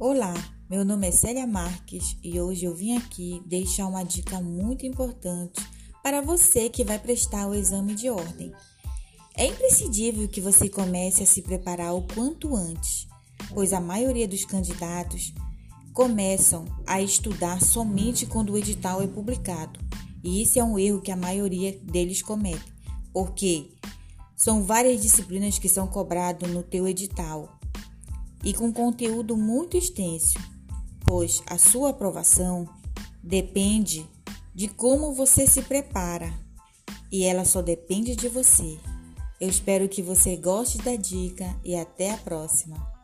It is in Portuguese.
Olá, meu nome é Célia Marques e hoje eu vim aqui deixar uma dica muito importante para você que vai prestar o exame de ordem. É imprescindível que você comece a se preparar o quanto antes, pois a maioria dos candidatos começam a estudar somente quando o edital é publicado. E isso é um erro que a maioria deles comete, porque são várias disciplinas que são cobradas no teu edital e com conteúdo muito extenso, pois a sua aprovação depende de como você se prepara e ela só depende de você. Eu espero que você goste da dica e até a próxima.